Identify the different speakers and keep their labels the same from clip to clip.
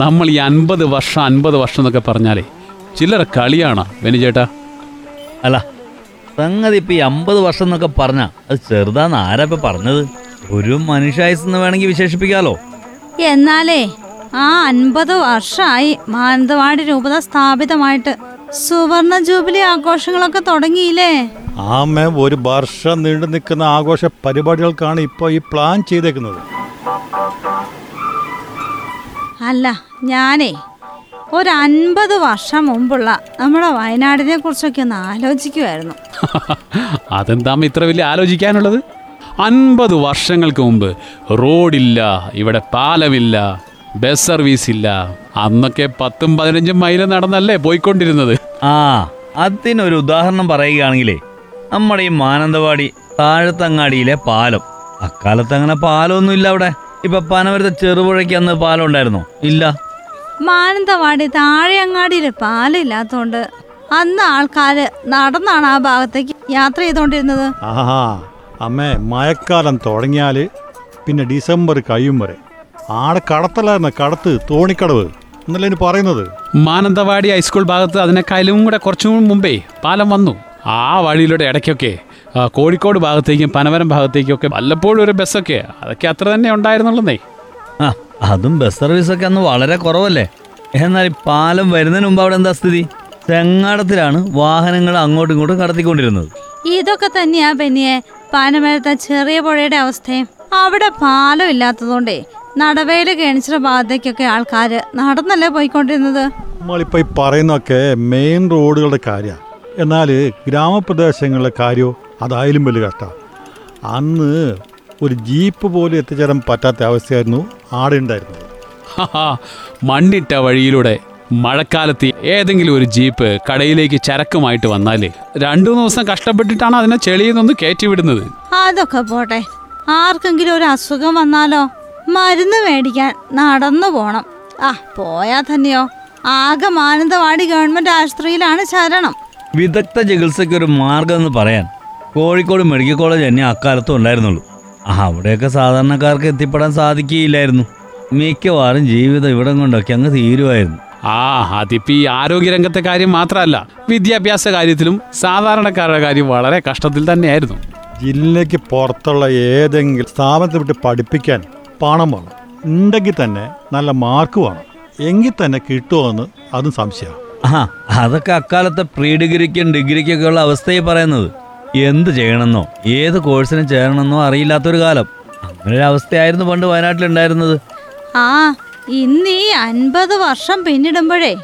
Speaker 1: നമ്മൾ ഈ അൻപത് വർഷം അൻപത് വർഷം എന്നൊക്കെ പറഞ്ഞാലേ ചില്ലറ കളിയാണ് വെനിചേട്ടാ
Speaker 2: അല്ല സംഗതി ഇപ്പൊ ഈ അമ്പത് വർഷം എന്നൊക്കെ പറഞ്ഞ അത് ചെറുതാന്ന് ആരാ ഇപ്പൊ പറഞ്ഞത്? ഒരു മനുഷ്യായുസ് എന്ന് വേണമെങ്കിൽ വിശേഷിപ്പിക്കാലോ.
Speaker 3: എന്നാലേ ആ അൻപത് വർഷമായി മാനന്തവാടി രൂപത സ്ഥാപിതമായിട്ട് സുവർണ ജൂബിലി ആഘോഷങ്ങളൊക്കെ തുടങ്ങിയില്ലേ?
Speaker 4: ആമ ഒരു വർഷം നീണ്ടു നിൽക്കുന്ന ആഘോഷ പരിപാടികൾക്കാണ് ഇപ്പോൾ ഈ പ്ലാൻ ചെയ്തേക്കുന്നത്.
Speaker 3: അല്ല ഞാനേ ഒരു അൻപത് വർഷം മുമ്പുള്ള നമ്മുടെ വയനാടിനെ കുറിച്ചൊക്കെ ഒന്ന് ആലോചിക്കുമായിരുന്നു
Speaker 1: അതെന്താ ഇത്ര വലിയ ആലോചിക്കാനുള്ളത്? അൻപത് വർഷങ്ങൾക്ക് മുമ്പ് റോഡില്ല ഇവിടെ പാലമില്ല ബസ് സർവീസ് ഇല്ല അന്നൊക്കെ പത്തും പതിനഞ്ചും മൈൽ നടന്നല്ലേ പോയിക്കൊണ്ടിരുന്നത്?
Speaker 2: ആ അതിനൊരു ഉദാഹരണം പറയുകയാണെങ്കിലേ നമ്മുടെ ഈ മാനന്തവാടി താഴത്തങ്ങാടിയിലെ പാലം. അക്കാലത്ത് അങ്ങനെ പാലമൊന്നും ഇല്ല അവിടെ. ഇപ്പൊ പനവരത്തെ ചെറുപുഴയ്ക്ക് അന്ന് പാലം ഉണ്ടായിരുന്നോ ഇല്ല.
Speaker 3: മാനന്തവാടി താഴെ അങ്ങാടിയിൽ പാലില്ലാത്തോണ്ട് അന്ന് ആൾക്കാര് നടന്നാണ് ആ ഭാഗത്തേക്ക് യാത്ര ചെയ്തോണ്ടിരുന്നത്.
Speaker 4: ആഹാ അമ്മേ മഴക്കാലം തുടങ്ങിയാൽ പിന്നെ ഡിസംബർ കഴിയും വരെ. ആടെ കടത്തലായിരുന്ന കടത്ത് തോണിക്കടവ് എന്നല്ലേ ഇനി പറയുന്നത്?
Speaker 1: മാനന്തവാടി ഹൈസ്കൂൾ ഭാഗത്ത് അതിനേക്കാളും കൂടെ കുറച്ചും മുമ്പേ പാലം വന്നു. ആ വഴിയിലൂടെ ഇടയ്ക്കൊക്കെ കോഴിക്കോട് ഭാഗത്തേക്കും പനവരം ഭാഗത്തേക്കും ഒക്കെ വല്ലപ്പോഴും ഒരു ബസ്സൊക്കെ. അതൊക്കെ അത്ര തന്നെ ഉണ്ടായിരുന്നുള്ളന്നേ.
Speaker 2: ആ അതും ബസ് സർവീസൊക്കെ അന്ന് വളരെ കുറവല്ലേ? എന്നാൽ ഈ പാലം വരുന്നതിന് മുമ്പ് അവിടെ എന്താ സ്ഥിതി? ചെങ്ങാടത്തിലാണ് വാഹനങ്ങൾ അങ്ങോട്ടും ഇങ്ങോട്ടും കടത്തിക്കൊണ്ടിരുന്നത്.
Speaker 3: ഇതൊക്കെ തന്നെയാ പെന്നിയെ പാനമരത്തെ ചെറിയ പുഴയുടെ അവസ്ഥയും അവിടെ പാലം ഇല്ലാത്തതുകൊണ്ടേ നടവേൽ കേണിച്ചിട്ട് ഭാഗത്തേക്കൊക്കെ ആൾക്കാർ നടന്നല്ലേ പോയിക്കൊണ്ടിരുന്നത്?
Speaker 4: നമ്മളിപ്പോൾ ഈ പറയുന്നതൊക്കെ മെയിൻ റോഡുകളുടെ കാര്യമാണ് എന്നാൽ ഗ്രാമപ്രദേശങ്ങളിലെ കാര്യമോ അതായാലും വലിയ കഷ്ടമാണ് അന്ന് ഒരു ജീപ്പ് പോലും എത്തിച്ചേരാൻ പറ്റാത്ത അവസ്ഥയായിരുന്നു ആടെ ഉണ്ടായിരുന്നത്.
Speaker 1: മണ്ണിട്ട വഴിയിലൂടെ മഴക്കാലത്ത് ഏതെങ്കിലും ഒരു ജീപ്പ് കടയിലേക്ക് ചരക്കുമായിട്ട് വന്നാൽ രണ്ടു ദിവസം കഷ്ടപ്പെട്ടിട്ടാണ് അതിനെ ചെളിയിൽ നിന്ന് കയറ്റി വിടുന്നത്
Speaker 3: അതൊക്കെ പോട്ടെ. ആർക്കെങ്കിലും ഒരു അസുഖം വന്നാലോ മരുന്ന് മേടിക്കാൻ നടന്നു പോണം. ആ പോയാ തന്നെയോ. ആകെ മാനന്തവാടി ഗവൺമെന്റ് ആശുപത്രിയിലാണ് ചരണം.
Speaker 2: വിദഗ്ധ ചികിത്സയ്ക്ക് ഒരു മാർഗം എന്ന് പറയാൻ കോഴിക്കോട് മെഡിക്കൽ കോളേജ് തന്നെ അക്കാലത്തും ഉണ്ടായിരുന്നുള്ളൂ. അവിടെയൊക്കെ സാധാരണക്കാർക്ക് എത്തിപ്പെടാൻ സാധിക്കുകയില്ലായിരുന്നു. മിക്കവാറും ജീവിതം ഇവിടം കൊണ്ടൊക്കെ അങ്ങ് തീരുമായിരുന്നു.
Speaker 1: ആ അതിപ്പോ ഈ ആരോഗ്യരംഗത്തെ കാര്യം മാത്രമല്ല വിദ്യാഭ്യാസ കാര്യത്തിലും സാധാരണക്കാരുടെ കാര്യം വളരെ കഷ്ടത്തിൽ തന്നെയായിരുന്നു.
Speaker 4: ജില്ലയ്ക്ക് പുറത്തുള്ള ഏതെങ്കിലും സ്ഥാപനത്തിൽ വിട്ട് പഠിപ്പിക്കാൻ പണം വേണം. ഉണ്ടെങ്കിൽ തന്നെ നല്ല മാർക്ക് വേണം. എങ്കിൽ തന്നെ കിട്ടുമോയെന്ന് അതും സംശയമാണ്.
Speaker 2: ആ അതൊക്കെ അക്കാലത്തെ പ്രീ ഡിഗ്രിക്കും ഡിഗ്രിക്കൊക്കെയുള്ള അവസ്ഥയെ പറയുന്നത്. എന്ത് ചെയ്യണമെന്നോ? ഏത് കോഴ്സിന് ചേരണമെന്നോ അറിയില്ലാത്തൊരു കാലം. അങ്ങനെ ഒരു അവസ്ഥയായിരുന്നു പണ്ട് വയനാട്ടിലുണ്ടായിരുന്നത്.
Speaker 3: ആ ഇന്ന് ഈ അൻപത് വർഷം പിന്നിടുമ്പോഴേ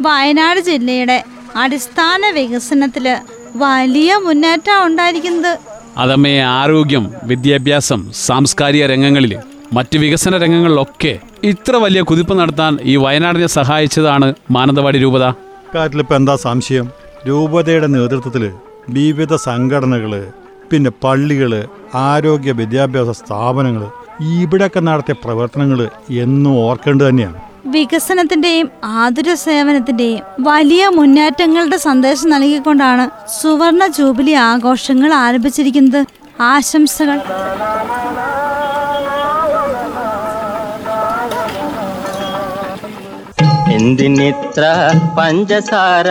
Speaker 3: വയനാട് ജില്ലയുടെ അടിസ്ഥാന വികസനത്തിൽ വലിയ മുന്നേറ്റം ഉണ്ടായിരിക്കുന്നത്.
Speaker 1: അതമ്മേ ആരോഗ്യം വിദ്യാഭ്യാസം സാംസ്കാരിക രംഗങ്ങളിൽ മറ്റ് വികസന രംഗങ്ങളിലൊക്കെ ഇത്ര വലിയ കുതിപ്പ് നടത്താൻ ഈ വയനാടിനെ സഹായിച്ചതാണ് മാനന്തവാടി രൂപത.
Speaker 4: കാര്യത്തിൽ ഇപ്പൊ എന്താ സംശയം? രൂപതയുടെ നേതൃത്വത്തിൽ വിവിധ സംഘടനകൾ പിന്നെ പള്ളികൾ ആരോഗ്യ വിദ്യാഭ്യാസ സ്ഥാപനങ്ങൾ ഇവിടെയൊക്കെ നടത്തിയ പ്രവർത്തനങ്ങൾ എന്നും ഓർക്കേണ്ടത് തന്നെയാണ്.
Speaker 3: വികസനത്തിന്റെയും ആതുര സേവനത്തിന്റെയും വലിയ മുന്നേറ്റങ്ങളുടെ സന്ദേശം നൽകിക്കൊണ്ടാണ് സുവർണ ജൂബിലി ആഘോഷങ്ങൾ ആരംഭിച്ചിരിക്കുന്നത്. ആശംസകൾ.
Speaker 5: എന്തിനിത്ര പഞ്ചസാര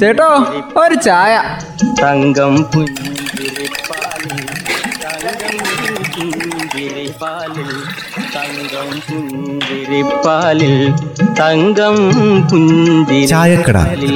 Speaker 6: ചേട്ടോ ഒരു ചായ
Speaker 5: തങ്കം പുഞ്ചിരിപ്പാലിൽ തങ്കം പുഞ്ചിരിപ്പാലിൽ തങ്കം പുഞ്ചിരിപ്പാലിൽ തങ്കം. പുഞ്ചിരിപ്പാലിൽ